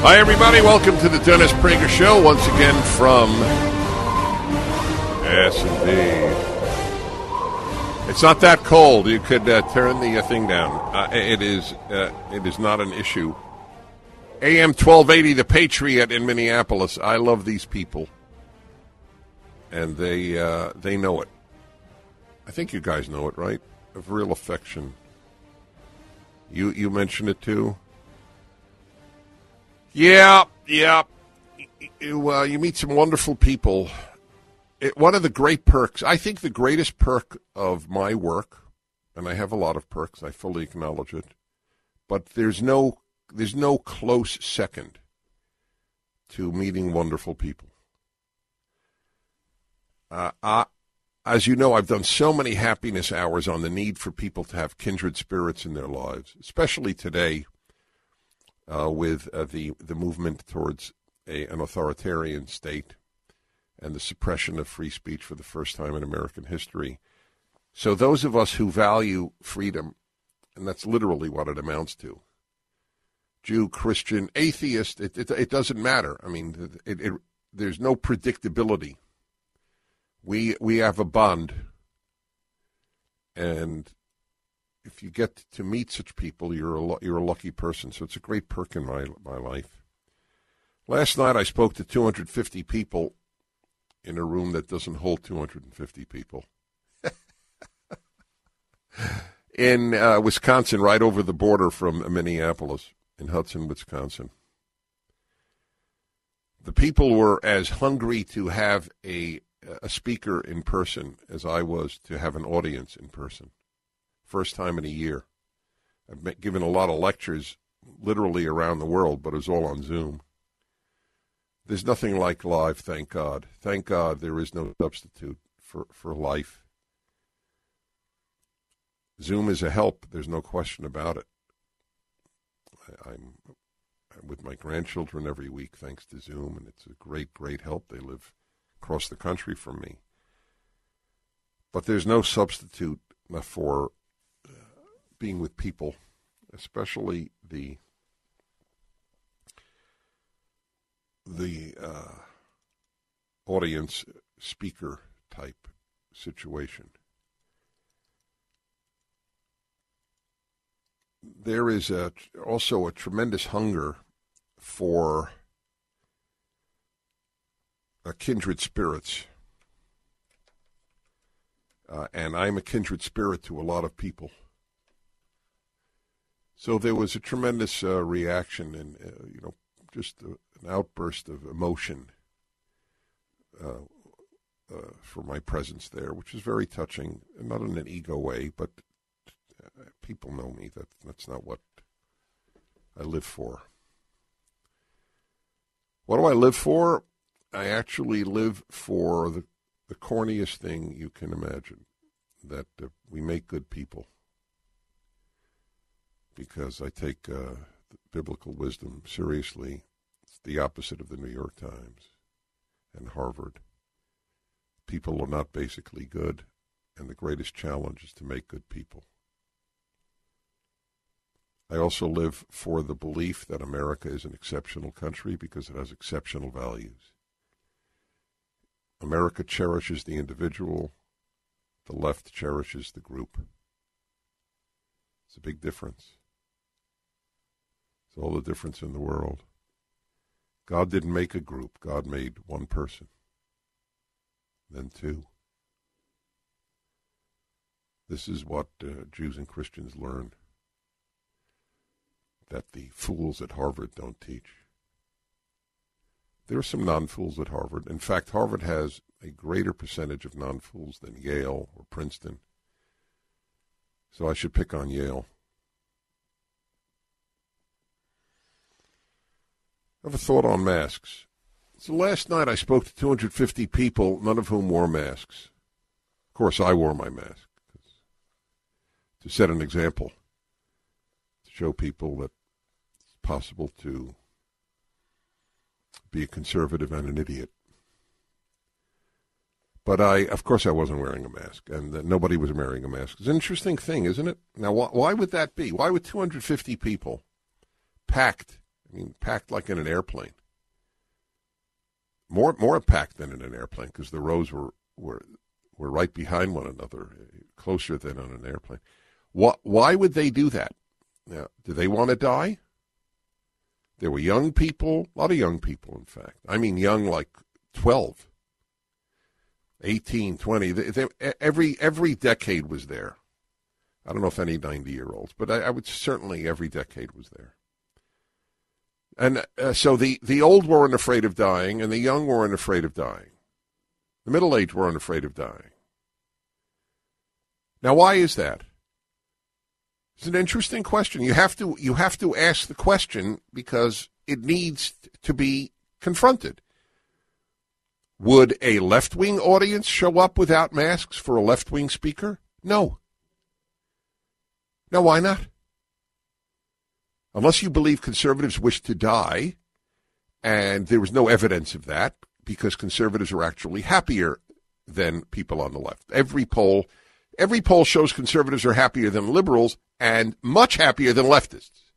Hi, everybody. Welcome to the Dennis Prager Show once again from. Yes, indeed. It's not that cold. You could uh, turn the uh, thing down. Uh, it is. Uh, it is not an issue. AM twelve eighty, the Patriot in Minneapolis. I love these people, and they uh, they know it. I think you guys know it, right? Of real affection. You you mentioned it too. Yeah, yeah. You uh, you meet some wonderful people. It, one of the great perks, I think, the greatest perk of my work, and I have a lot of perks. I fully acknowledge it, but there's no there's no close second to meeting wonderful people. Uh, I, as you know, I've done so many happiness hours on the need for people to have kindred spirits in their lives, especially today uh, with uh, the the movement towards a, an authoritarian state and the suppression of free speech for the first time in American history. So those of us who value freedom, and that's literally what it amounts to, Jew, Christian, atheist, it, it, it doesn't matter. I mean, it, it, there's no predictability. We we have a bond, and if you get to meet such people, you're a you're a lucky person. So it's a great perk in my my life. Last night I spoke to 250 people in a room that doesn't hold 250 people. in uh, Wisconsin, right over the border from Minneapolis, in Hudson, Wisconsin. The people were as hungry to have a a speaker in person as I was to have an audience in person first time in a year. I've given a lot of lectures literally around the world, but it was all on Zoom. There's nothing like live, thank God. Thank God there is no substitute for, for life. Zoom is a help, there's no question about it. I, I'm with my grandchildren every week thanks to Zoom, and it's a great, great help. They live across the country from me. But there's no substitute for being with people, especially the the uh, audience speaker type situation. There is a, also a tremendous hunger for uh, kindred spirits. Uh, and I'm a kindred spirit to a lot of people. So there was a tremendous uh, reaction and, uh, you know, just a, an outburst of emotion uh, uh, for my presence there, which is very touching, not in an ego way, but uh, people know me. That That's not what I live for. What do I live for? I actually live for the, the corniest thing you can imagine that uh, we make good people because I take uh, biblical wisdom seriously. It's the opposite of the New York Times and Harvard. People are not basically good, and the greatest challenge is to make good people. I also live for the belief that America is an exceptional country because it has exceptional values. America cherishes the individual, the left cherishes the group. It's a big difference all the difference in the world. God didn't make a group, God made one person, then two. This is what uh, Jews and Christians learn that the fools at Harvard don't teach. There are some non fools at Harvard. In fact, Harvard has a greater percentage of non fools than Yale or Princeton. So I should pick on Yale. Have a thought on masks. So last night I spoke to 250 people, none of whom wore masks. Of course, I wore my mask to set an example, to show people that it's possible to be a conservative and an idiot. But I, of course, I wasn't wearing a mask, and uh, nobody was wearing a mask. It's an interesting thing, isn't it? Now, wh- why would that be? Why would 250 people packed, I mean, packed like in an airplane, more more packed than in an airplane because the rows were, were were right behind one another, closer than on an airplane. What, why would they do that? Now, do they want to die? There were young people, a lot of young people, in fact. I mean, young like 12, 18, 20. They, they, every, every decade was there. I don't know if any 90 year olds, but I, I, would certainly every decade was there. And uh, so the, the old weren't afraid of dying, and the young weren't afraid of dying. The middle aged weren't afraid of dying. Now, why is that? It's an interesting question. You have to you have to ask the question because it needs to be confronted. Would a left wing audience show up without masks for a left wing speaker? No. Now, why not? Unless you believe conservatives wish to die, and there was no evidence of that because conservatives are actually happier than people on the left. Every poll Every poll shows conservatives are happier than liberals and much happier than leftists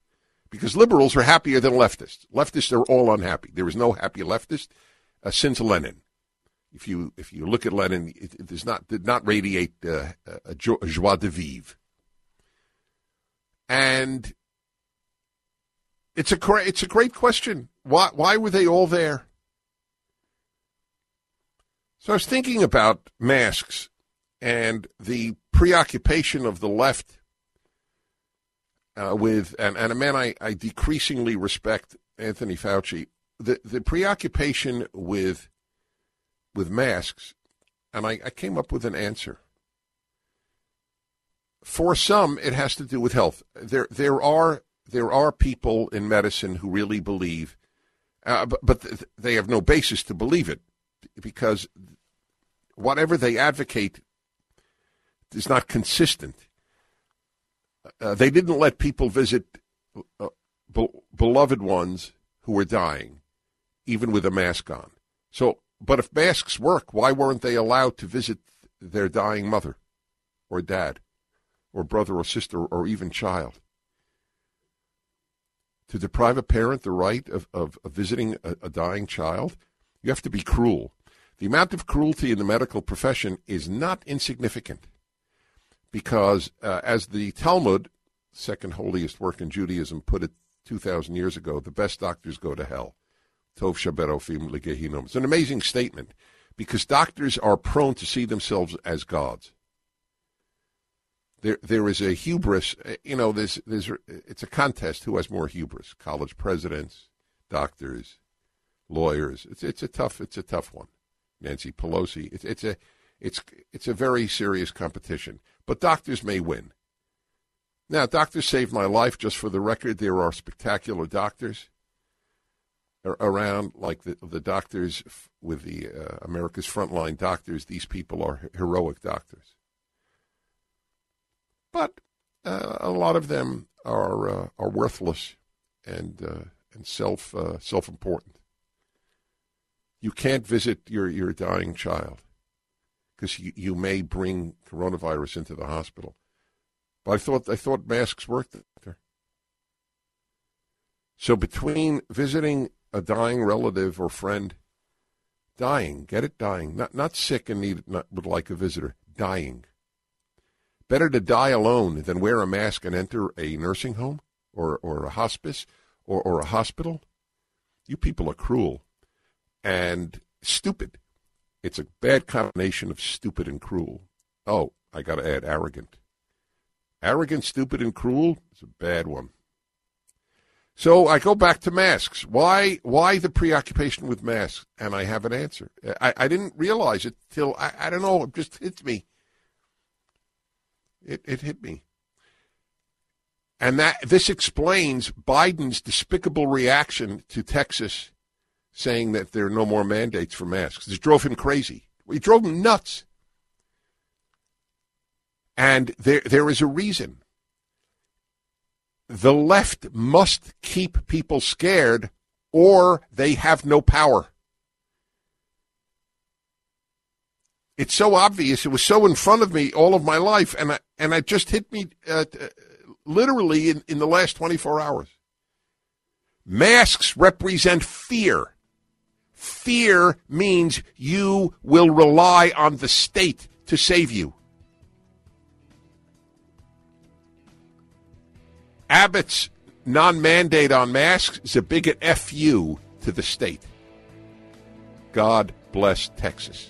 because liberals are happier than leftists. Leftists are all unhappy. There is no happy leftist uh, since Lenin. If you if you look at Lenin, it, it does not did not radiate uh, a, a joie de vivre. And it's a it's a great question. Why why were they all there? So I was thinking about masks and the preoccupation of the left uh, with, and, and a man I, I decreasingly respect, Anthony Fauci, the, the preoccupation with with masks, and I, I came up with an answer. For some, it has to do with health. There, there are there are people in medicine who really believe, uh, but, but they have no basis to believe it because whatever they advocate is not consistent. Uh, they didn't let people visit uh, be- beloved ones who were dying, even with a mask on. So, but if masks work, why weren't they allowed to visit their dying mother, or dad, or brother, or sister, or even child? To deprive a parent the right of, of, of visiting a, a dying child, you have to be cruel. The amount of cruelty in the medical profession is not insignificant because uh, as the Talmud, second holiest work in Judaism, put it 2,000 years ago, the best doctors go to hell. Tov shaberofim legehinom. It's an amazing statement because doctors are prone to see themselves as gods. There, there is a hubris. Uh, you know, there's, there's, it's a contest who has more hubris: college presidents, doctors, lawyers. It's, it's a tough, it's a tough one. Nancy Pelosi. It's, it's a, it's, it's a very serious competition but doctors may win. Now, doctors saved my life. Just for the record, there are spectacular doctors around, like the the doctors with the uh, America's frontline doctors. These people are heroic doctors, but uh, a lot of them are uh, are worthless and uh, and self uh, self important. You can't visit your your dying child because you, you may bring coronavirus into the hospital. But I thought I thought masks worked there. So between visiting a dying relative or friend, dying, get it, dying, not not sick and need not would like a visitor, dying. Better to die alone than wear a mask and enter a nursing home or or a hospice or, or a hospital. You people are cruel and stupid. It's a bad combination of stupid and cruel. Oh, I got to add arrogant. Arrogant, stupid, and cruel is a bad one. So I go back to masks. Why? Why the preoccupation with masks? And I have an answer. I, I didn't realize it till I, I don't know. It just hit me. It it hit me. And that this explains Biden's despicable reaction to Texas saying that there are no more mandates for masks. It drove him crazy. It drove him nuts. And there there is a reason. The left must keep people scared or they have no power. It's so obvious. It was so in front of me all of my life, and I, and it just hit me uh, literally in, in the last 24 hours. Masks represent fear. Fear means you will rely on the state to save you. Abbott's non mandate on masks is a big FU to the state. God bless Texas.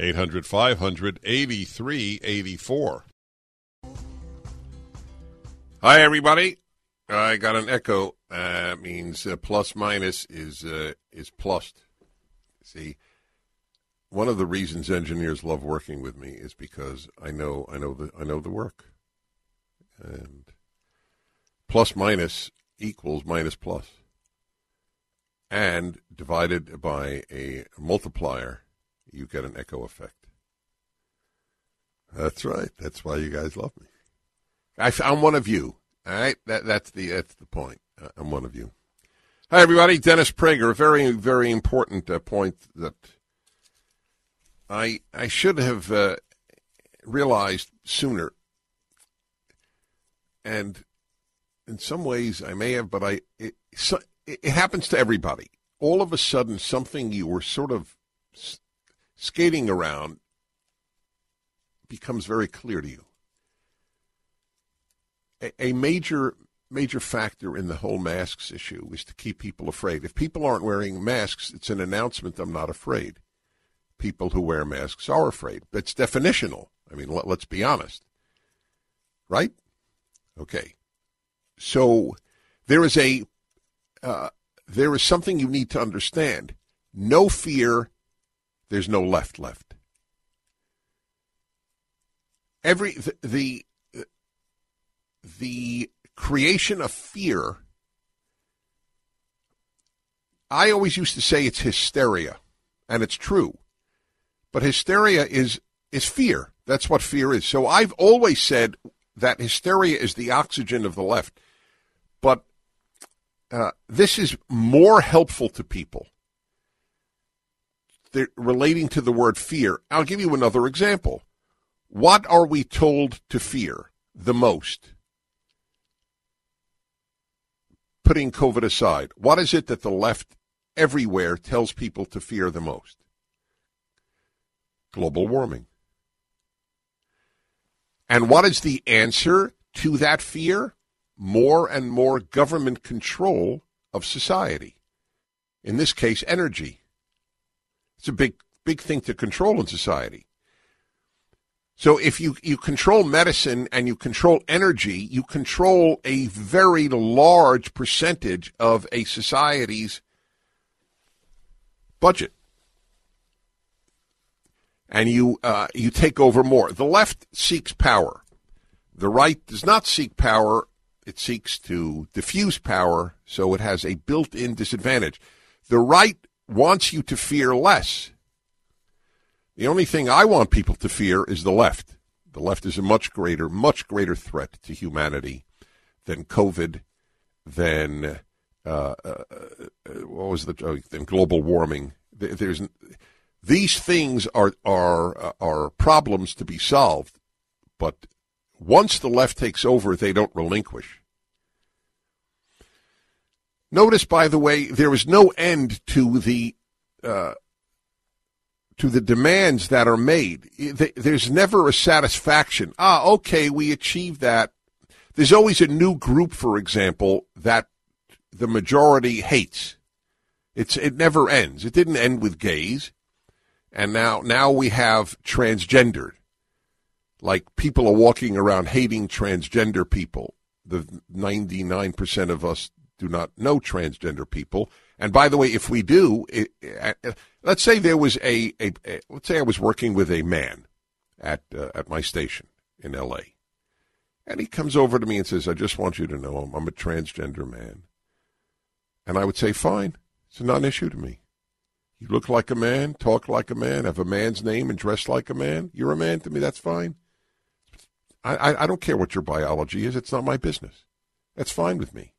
800 500 8384. Hi, everybody. I got an echo. Uh, means uh, plus minus is uh, is plussed. See, one of the reasons engineers love working with me is because I know I know the I know the work, and plus minus equals minus plus, plus. and divided by a multiplier you get an echo effect. That's right. That's why you guys love me. I, am one of you. All right. That, that's the that's the point. Uh, I'm one of you. Hi, everybody. Dennis Prager. A very very important uh, point that I I should have uh, realized sooner. And in some ways, I may have, but I it, so, it happens to everybody. All of a sudden, something you were sort of skating around becomes very clear to you. A, a, major major factor in the whole masks issue is to keep people afraid. If people aren't wearing masks, it's an announcement I'm not afraid. People who wear masks are afraid. It's definitional. I mean, let, let's be honest. Right? Okay. So there is a uh, there is something you need to understand. No fear there's no left left. Every the, the the creation of fear I always used to say it's hysteria, and it's true. But hysteria is is fear. That's what fear is. So I've always said that hysteria is the oxygen of the left. But uh, this is more helpful to people relating to the word fear. I'll give you another example. What are we told to fear the most? Putting COVID aside, what is it that the left everywhere tells people to fear the most? Global warming. And what is the answer to that fear? More and more government control of society. In this case, energy. It's a big, big thing to control in society. So if you, you control medicine and you control energy, you control a very large percentage of a society's budget. And you, uh, you take over more. The left seeks power. The right does not seek power. It seeks to diffuse power, so it has a built in disadvantage. The right wants you to fear less. The only thing I want people to fear is the left. The left is a much greater, much greater threat to humanity than COVID, than uh, uh, uh what was the uh, than global warming. There's these things are are uh, are problems to be solved, but once the left takes over, they don't relinquish. Notice, by the way, there is no end to the uh, to the demands that are made. There's never a satisfaction. Ah, okay, we achieved that. There's always a new group, for example, that the majority hates. It's it never ends. It didn't end with gays, and now now we have transgendered. Like people are walking around hating transgender people. The 99% of us do not know transgender people. And by the way, if we do, it, it, let's say there was a, a, a, let's say I was working with a man at uh, at my station in L.A. And he comes over to me and says, "I just want you to know I'm, I'm a transgender man." And I would say, "Fine, it's not an issue to me. You look like a man, talk like a man, have a man's name, and dress like a man. You're a man to me. That's fine. I, I, I don't care what your biology is. It's not my business. That's fine with me."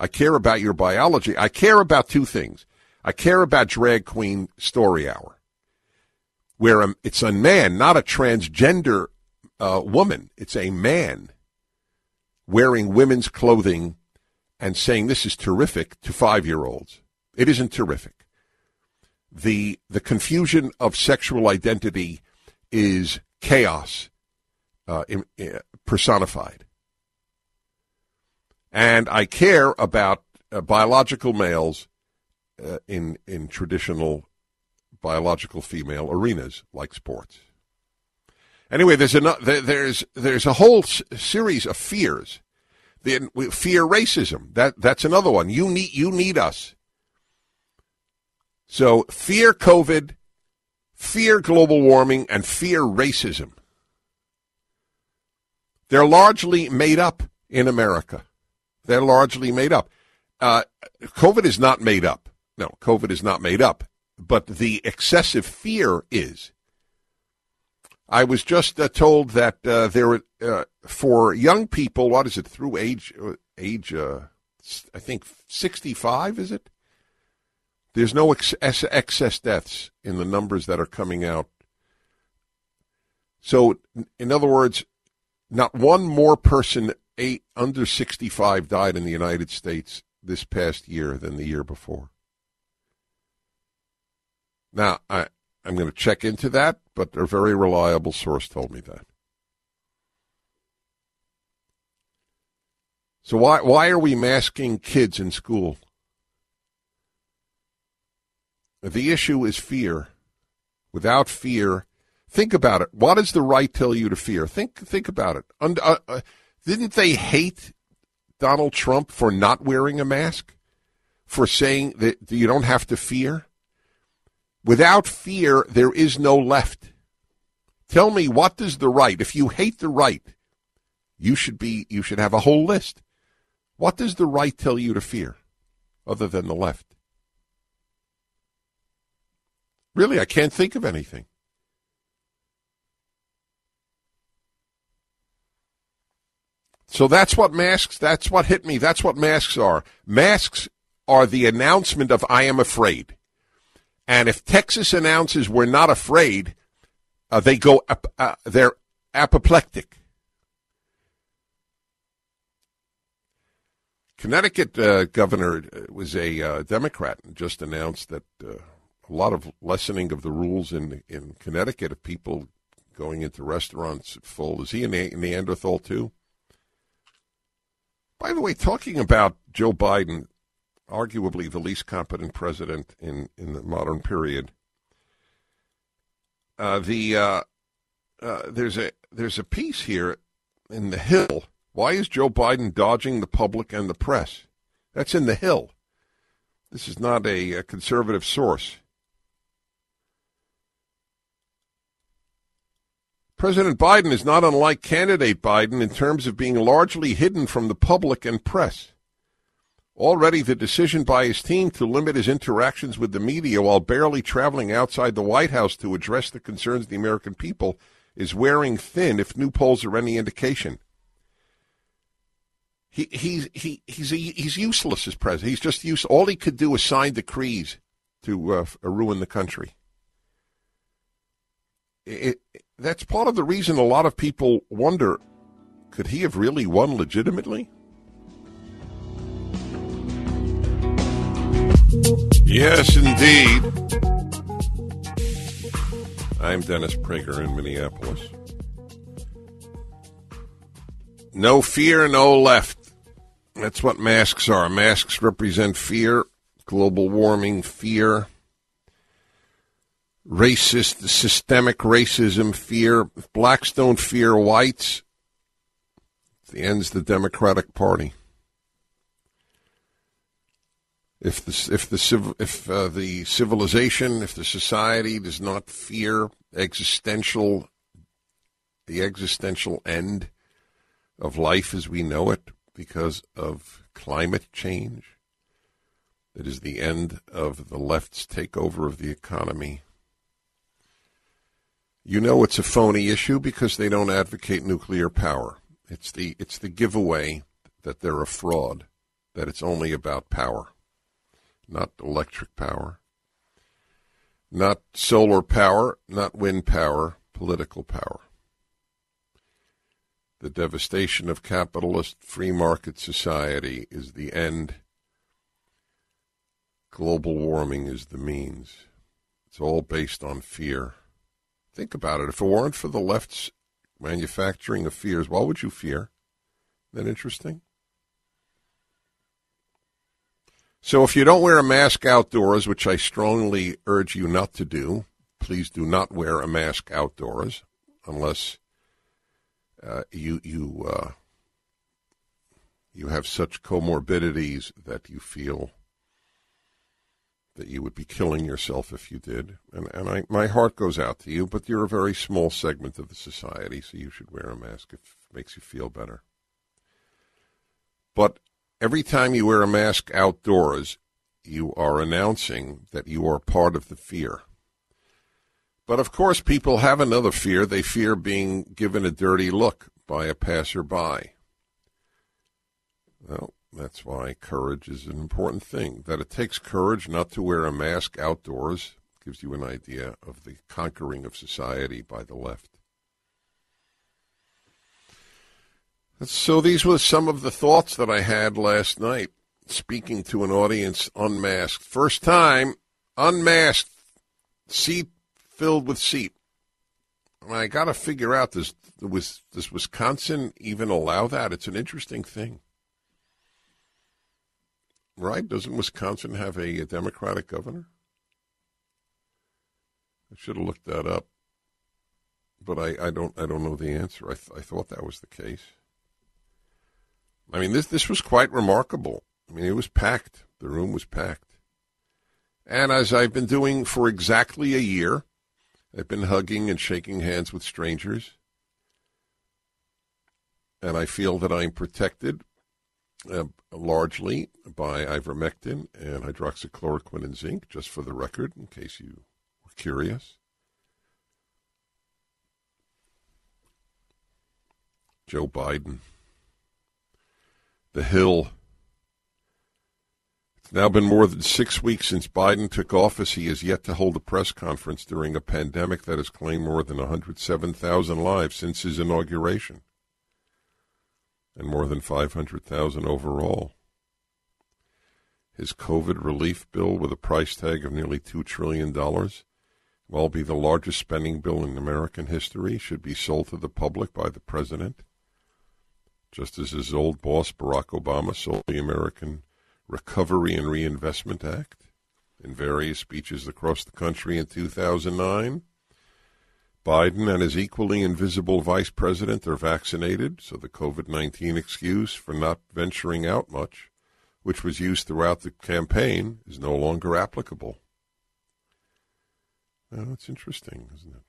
I care about your biology. I care about two things. I care about Drag Queen Story Hour, where um, it's a man, not a transgender uh, woman. It's a man wearing women's clothing and saying this is terrific to five year olds. It isn't terrific. The, the confusion of sexual identity is chaos uh, in, uh, personified and I care about uh, biological males uh, in in traditional biological female arenas like sports. Anyway, there's a there's there's a whole series of fears. The fear racism. That that's another one. You need you need us. So fear COVID, fear global warming, and fear racism. They're largely made up in America. They're largely made up. Uh, COVID is not made up. No, COVID is not made up. But the excessive fear is. I was just uh, told that uh, there, uh, for young people, what is it through age uh, age? Uh, I think sixty-five. Is it? There's no ex- excess deaths in the numbers that are coming out. So, in other words, not one more person eight under 65 died in the United States this past year than the year before. Now, I, I'm going to check into that, but a very reliable source told me that. So why why are we masking kids in school? The issue is fear. Without fear, think about it. What does the right tell you to fear? Think think about it. uh, uh, didn't they hate Donald Trump for not wearing a mask? For saying that you don't have to fear? Without fear, there is no left. Tell me what does the right, if you hate the right, you should be you should have a whole list. What does the right tell you to fear other than the left? Really, I can't think of anything. So that's what masks, that's what hit me. That's what masks are. Masks are the announcement of I am afraid. And if Texas announces we're not afraid, uh, they go, uh, they're apoplectic. Connecticut uh, governor uh, was a uh, Democrat and just announced that uh, a lot of lessening of the rules in in Connecticut of people going into restaurants full. Is he a Neanderthal too? By the way, talking about Joe Biden, arguably the least competent president in, in the modern period, uh, the uh, uh, there's a there's a piece here in the Hill. Why is Joe Biden dodging the public and the press? That's in the Hill. This is not a, a conservative source. President Biden is not unlike candidate Biden in terms of being largely hidden from the public and press. Already, the decision by his team to limit his interactions with the media while barely traveling outside the White House to address the concerns of the American people is wearing thin if new polls are any indication. He, he's he, he's a, he's useless as president. He's just useless. All he could do is sign decrees to uh, ruin the country. It, it, that's part of the reason a lot of people wonder could he have really won legitimately? Yes, indeed. I'm Dennis Prager in Minneapolis. No fear, no left. That's what masks are. Masks represent fear, global warming, fear, racist, systemic racism, fear. If blacks don't fear whites, it ends the Democratic Party. If the if the if uh, the civilization, if the society does not fear existential, the existential end of life as we know it, because of climate change, it is the end of the left's takeover of the economy. You know it's a phony issue because they don't advocate nuclear power. It's the it's the giveaway that they're a fraud, that it's only about power not electric power, not solar power, not wind power, political power. The devastation of capitalist free market society is the end. Global warming is the means. It's all based on fear. Think about it. If it weren't for the left's manufacturing of fears, what would you fear? Isn't that interesting? So if you don't wear a mask outdoors, which I strongly urge you not to do, please do not wear a mask outdoors unless uh, you you uh, you have such comorbidities that you feel that you would be killing yourself if you did. And and I my heart goes out to you, but you're a very small segment of the society, so you should wear a mask if it makes you feel better. But every time you wear a mask outdoors, you are announcing that you are part of the fear. But of course, people have another fear. They fear being given a dirty look by a passerby. Well, that's why courage is an important thing. That it takes courage not to wear a mask outdoors gives you an idea of the conquering of society by the left. So these were some of the thoughts that I had last night, speaking to an audience unmasked. First time unmasked, seat filled with seat. I got to figure out does was does Wisconsin even allow that? It's an interesting thing, right? Doesn't Wisconsin have a, a Democratic governor? I should have looked that up, but I, I don't I don't know the answer. I th- I thought that was the case. I mean, this this was quite remarkable. I mean, it was packed. The room was packed. And as I've been doing for exactly a year, I've been hugging and shaking hands with strangers. And I feel that I'm protected uh, largely by ivermectin and hydroxychloroquine and zinc, just for the record, in case you were curious. Joe Biden the Hill. It's now been more than six weeks since Biden took office. He has yet to hold a press conference during a pandemic that has claimed more than 107,000 lives since his inauguration, and more than 500,000 overall. His COVID relief bill, with a price tag of nearly $2 trillion, will be the largest spending bill in American history, should be sold to the public by the president just as his old boss Barack Obama sold the American Recovery and Reinvestment Act in various speeches across the country in 2009. Biden and his equally invisible vice president are vaccinated, so the COVID 19 excuse for not venturing out much, which was used throughout the campaign, is no longer applicable. Well, that's interesting, isn't it?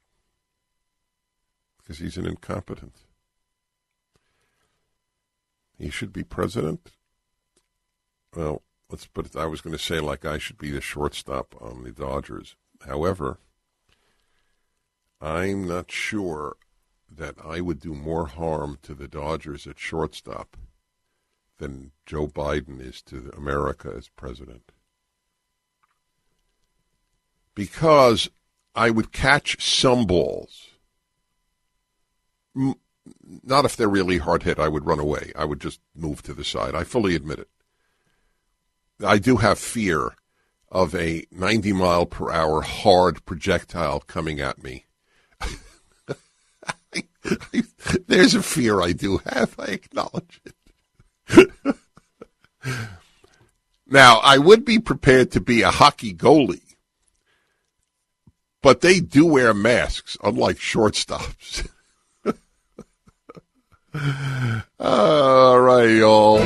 Because he's an incompetent. He should be president. Well, let's put it. I was going to say like I should be the shortstop on the Dodgers. However, I'm not sure that I would do more harm to the Dodgers at shortstop than Joe Biden is to America as president. Because I would catch some balls. Not if they're really hard hit, I would run away. I would just move to the side. I fully admit it. I do have fear of a 90 mile per hour hard projectile coming at me. There's a fear I do have. I acknowledge it. now, I would be prepared to be a hockey goalie, but they do wear masks, unlike shortstops. All right, y'all.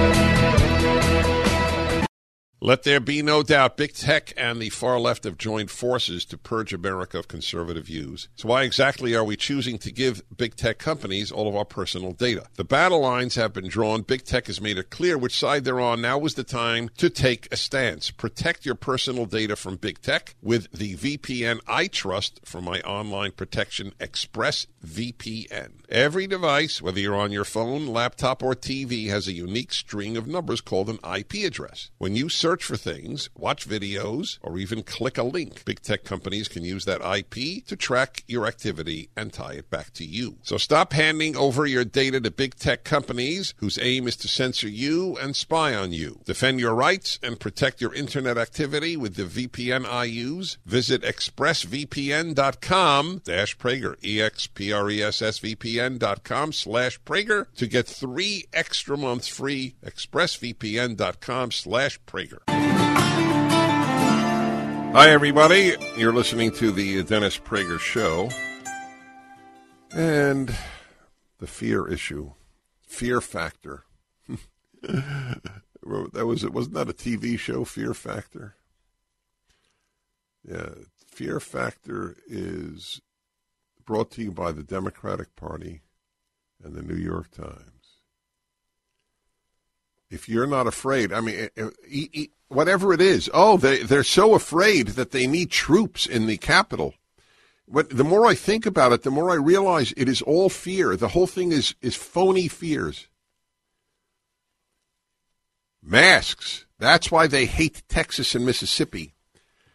Let there be no doubt, big tech and the far left have joined forces to purge America of conservative views. So, why exactly are we choosing to give big tech companies all of our personal data? The battle lines have been drawn. Big tech has made it clear which side they're on. Now is the time to take a stance. Protect your personal data from big tech with the VPN I trust for my online protection, Express VPN. Every device, whether you're on your phone, laptop, or TV, has a unique string of numbers called an IP address. When you search for things, watch videos, or even click a link, big tech companies can use that IP to track your activity and tie it back to you. So stop handing over your data to big tech companies whose aim is to censor you and spy on you. Defend your rights and protect your internet activity with the VPN I use. Visit expressvpn.com dash Prager, E-X-P-R-E-S-S-V-P-N expressvpn.com slash Prager to get three extra months free. expressvpn.com slash Prager. Hi, everybody. You're listening to the Dennis Prager Show. And the fear issue, fear factor. that was it wasn't that a TV show, Fear Factor? Yeah, Fear Factor is brought to you by the Democratic Party and the New York Times. If you're not afraid, I mean, eh, eh, whatever it is, oh, they, they're so afraid that they need troops in the capital. But the more I think about it, the more I realize it is all fear. The whole thing is, is phony fears. Masks. That's why they hate Texas and Mississippi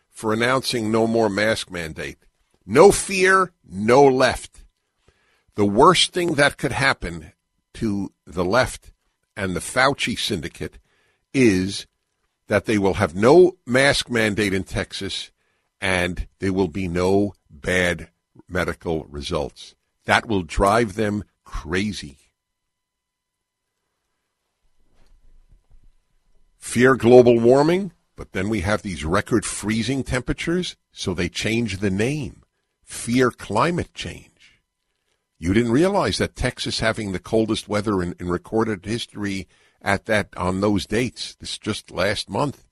for announcing no more mask mandate. No fear, no left. The worst thing that could happen to the left and the Fauci syndicate is that they will have no mask mandate in Texas and there will be no bad medical results. That will drive them crazy. Fear global warming, but then we have these record freezing temperatures, so they change the name fear climate change. You didn't realize that Texas having the coldest weather in, in recorded history at that on those dates. This just last month.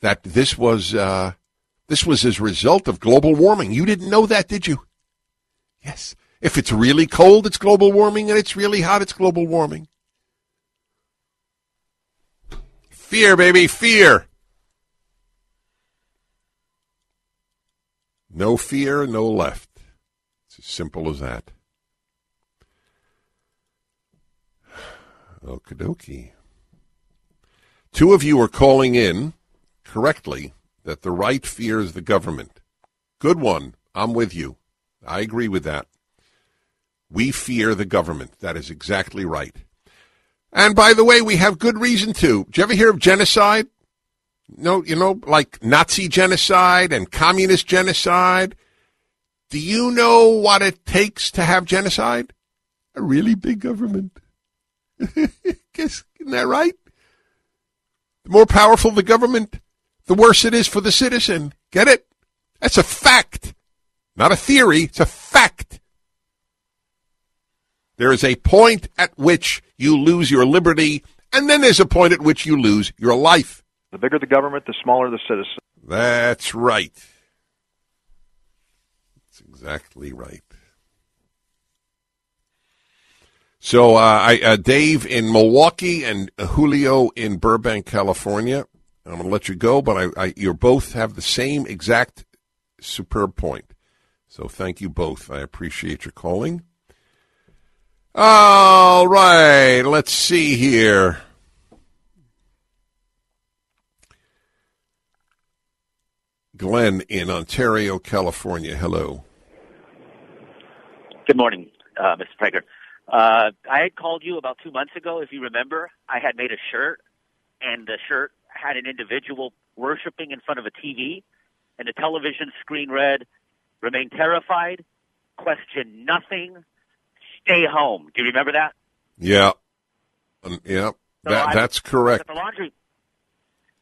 That this was uh, this was as a result of global warming. You didn't know that, did you? Yes. If it's really cold, it's global warming, and it's really hot, it's global warming. Fear, baby, fear. No fear, no left. It's as simple as that. Okie dokie. Two of you are calling in correctly that the right fears the government. Good one. I'm with you. I agree with that. We fear the government. That is exactly right. And by the way, we have good reason to. Did you ever hear of genocide? No, you know, like Nazi genocide and communist genocide. Do you know what it takes to have genocide? A really big government. Guess, isn't that right? The more powerful the government, the worse it is for the citizen. Get it? That's a fact. Not a theory, it's a fact. There is a point at which you lose your liberty, and then there's a point at which you lose your life. The bigger the government, the smaller the citizen. That's right. That's exactly right. So, uh, I, uh, Dave in Milwaukee and Julio in Burbank, California. I'm going to let you go, but I, I, you both have the same exact superb point. So, thank you both. I appreciate your calling. All right, let's see here. Glenn in Ontario, California. Hello. Good morning, uh, Mr. Prager. Uh, I had called you about two months ago, if you remember. I had made a shirt, and the shirt had an individual worshiping in front of a TV, and the television screen read, Remain terrified, question nothing, stay home. Do you remember that? Yeah. Um, yeah, So that, I- that's I was correct. at the laundry.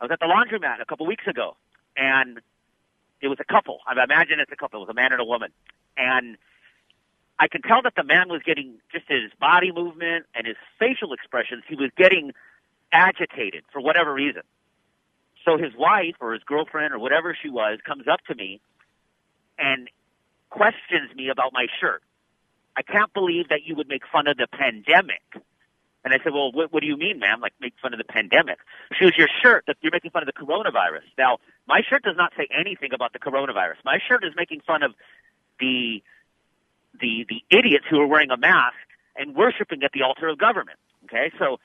I was at the laundromat a couple weeks ago, and it was a couple. I imagine it's a couple. It was a man and a woman, and I can tell that the man was getting just his body movement and his facial expressions. He was getting agitated for whatever reason. So his wife or his girlfriend or whatever she was comes up to me and questions me about my shirt. I can't believe that you would make fun of the pandemic. And I said, well, what, what do you mean, ma'am? Like make fun of the pandemic? She was your shirt that you're making fun of the coronavirus. Now, my shirt does not say anything about the coronavirus. My shirt is making fun of the the the idiots who are wearing a mask and worshiping at the altar of government. Okay, so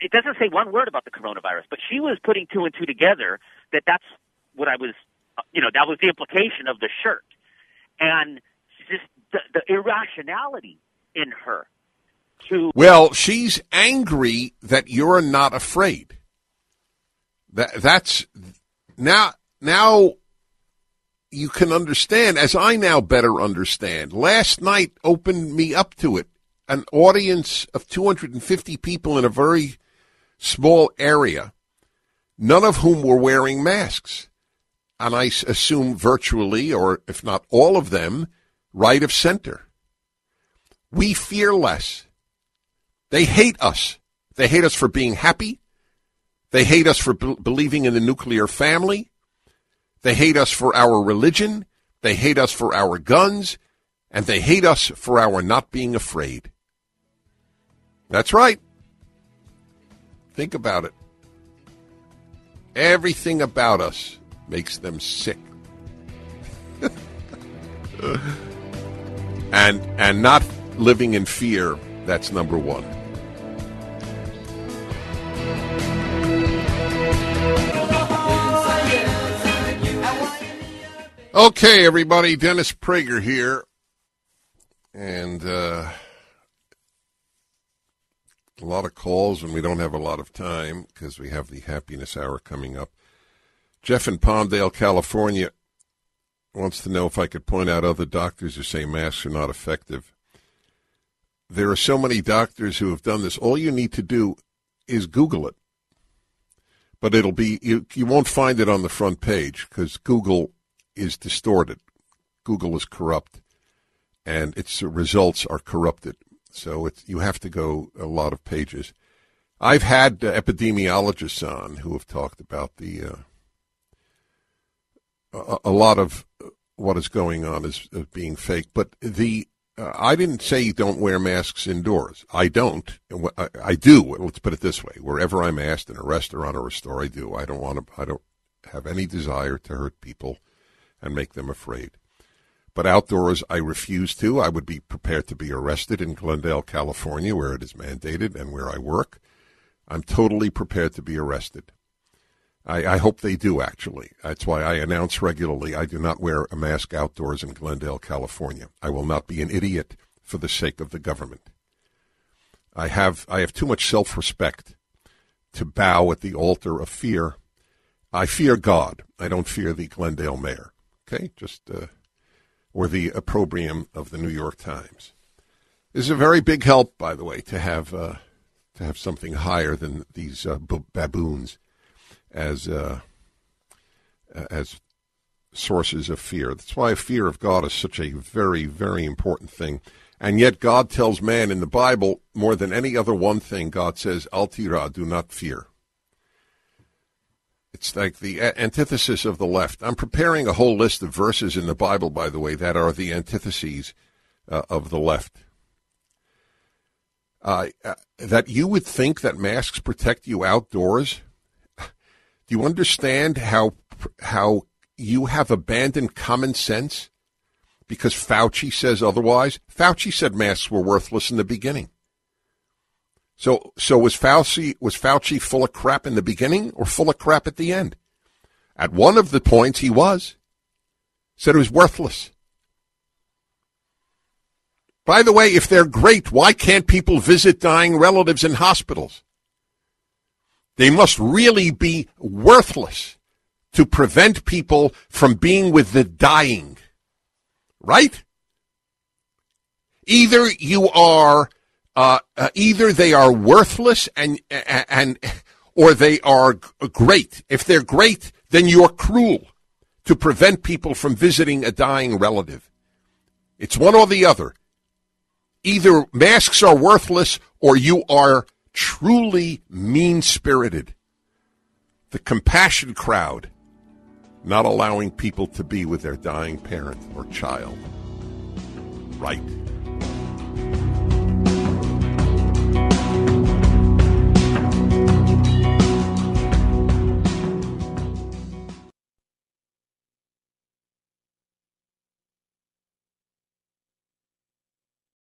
it doesn't say one word about the coronavirus, but she was putting two and two together that that's what I was, you know, that was the implication of the shirt, and just the, the irrationality in her to Well, she's angry that you're not afraid. That that's now now you can understand as I now better understand. Last night opened me up to it. An audience of 250 people in a very small area, none of whom were wearing masks. And I assume virtually, or if not all of them, right of center. We fear less. They hate us. They hate us for being happy. They hate us for be- believing in the nuclear family. They hate us for our religion. They hate us for our guns. And they hate us for our not being afraid. That's right. Think about it. Everything about us makes them sick. and and not living in fear, that's number 1. Okay, everybody, Dennis Prager here. And uh, a lot of calls, and we don't have a lot of time because we have the happiness hour coming up. Jeff in Palmdale, California, wants to know if I could point out other doctors who say masks are not effective. There are so many doctors who have done this. All you need to do is Google it. But it'll be, you, you won't find it on the front page because Google is distorted. Google is corrupt and its results are corrupted. So you have to go a lot of pages. I've had uh, epidemiologists on who have talked about the uh, a, a lot of what is going on is, is being fake. But the uh, I didn't say you don't wear masks indoors. I don't. I, I do. Let's put it this way: wherever I'm asked in a restaurant or a store, I do. I don't want to. I don't have any desire to hurt people and make them afraid. But outdoors, I refuse to. I would be prepared to be arrested in Glendale, California, where it is mandated and where I work. I'm totally prepared to be arrested. I, I hope they do, actually. That's why I announce regularly I do not wear a mask outdoors in Glendale, California. I will not be an idiot for the sake of the government. I have, I have too much self respect to bow at the altar of fear. I fear God. I don't fear the Glendale mayor. Okay? Just, uh, or the opprobrium of the New York Times. This is a very big help, by the way, to have uh, to have something higher than these uh, baboons as uh, as sources of fear. That's why fear of God is such a very, very important thing. And yet, God tells man in the Bible more than any other one thing. God says, "Altira, do not fear." It's like the antithesis of the left. I'm preparing a whole list of verses in the Bible, by the way, that are the antitheses uh, of the left. Uh, that you would think that masks protect you outdoors. Do you understand how how you have abandoned common sense because Fauci says otherwise? Fauci said masks were worthless in the beginning. So, so was Fauci was Fauci full of crap in the beginning or full of crap at the end? At one of the points, he was said it was worthless. By the way, if they're great, why can't people visit dying relatives in hospitals? They must really be worthless to prevent people from being with the dying. Right? Either you are, uh, uh, either they are worthless and, and, or they are great. If they're great, then you're cruel to prevent people from visiting a dying relative. It's one or the other. Either masks are worthless or you are truly mean spirited. The compassion crowd not allowing people to be with their dying parent or child. Right.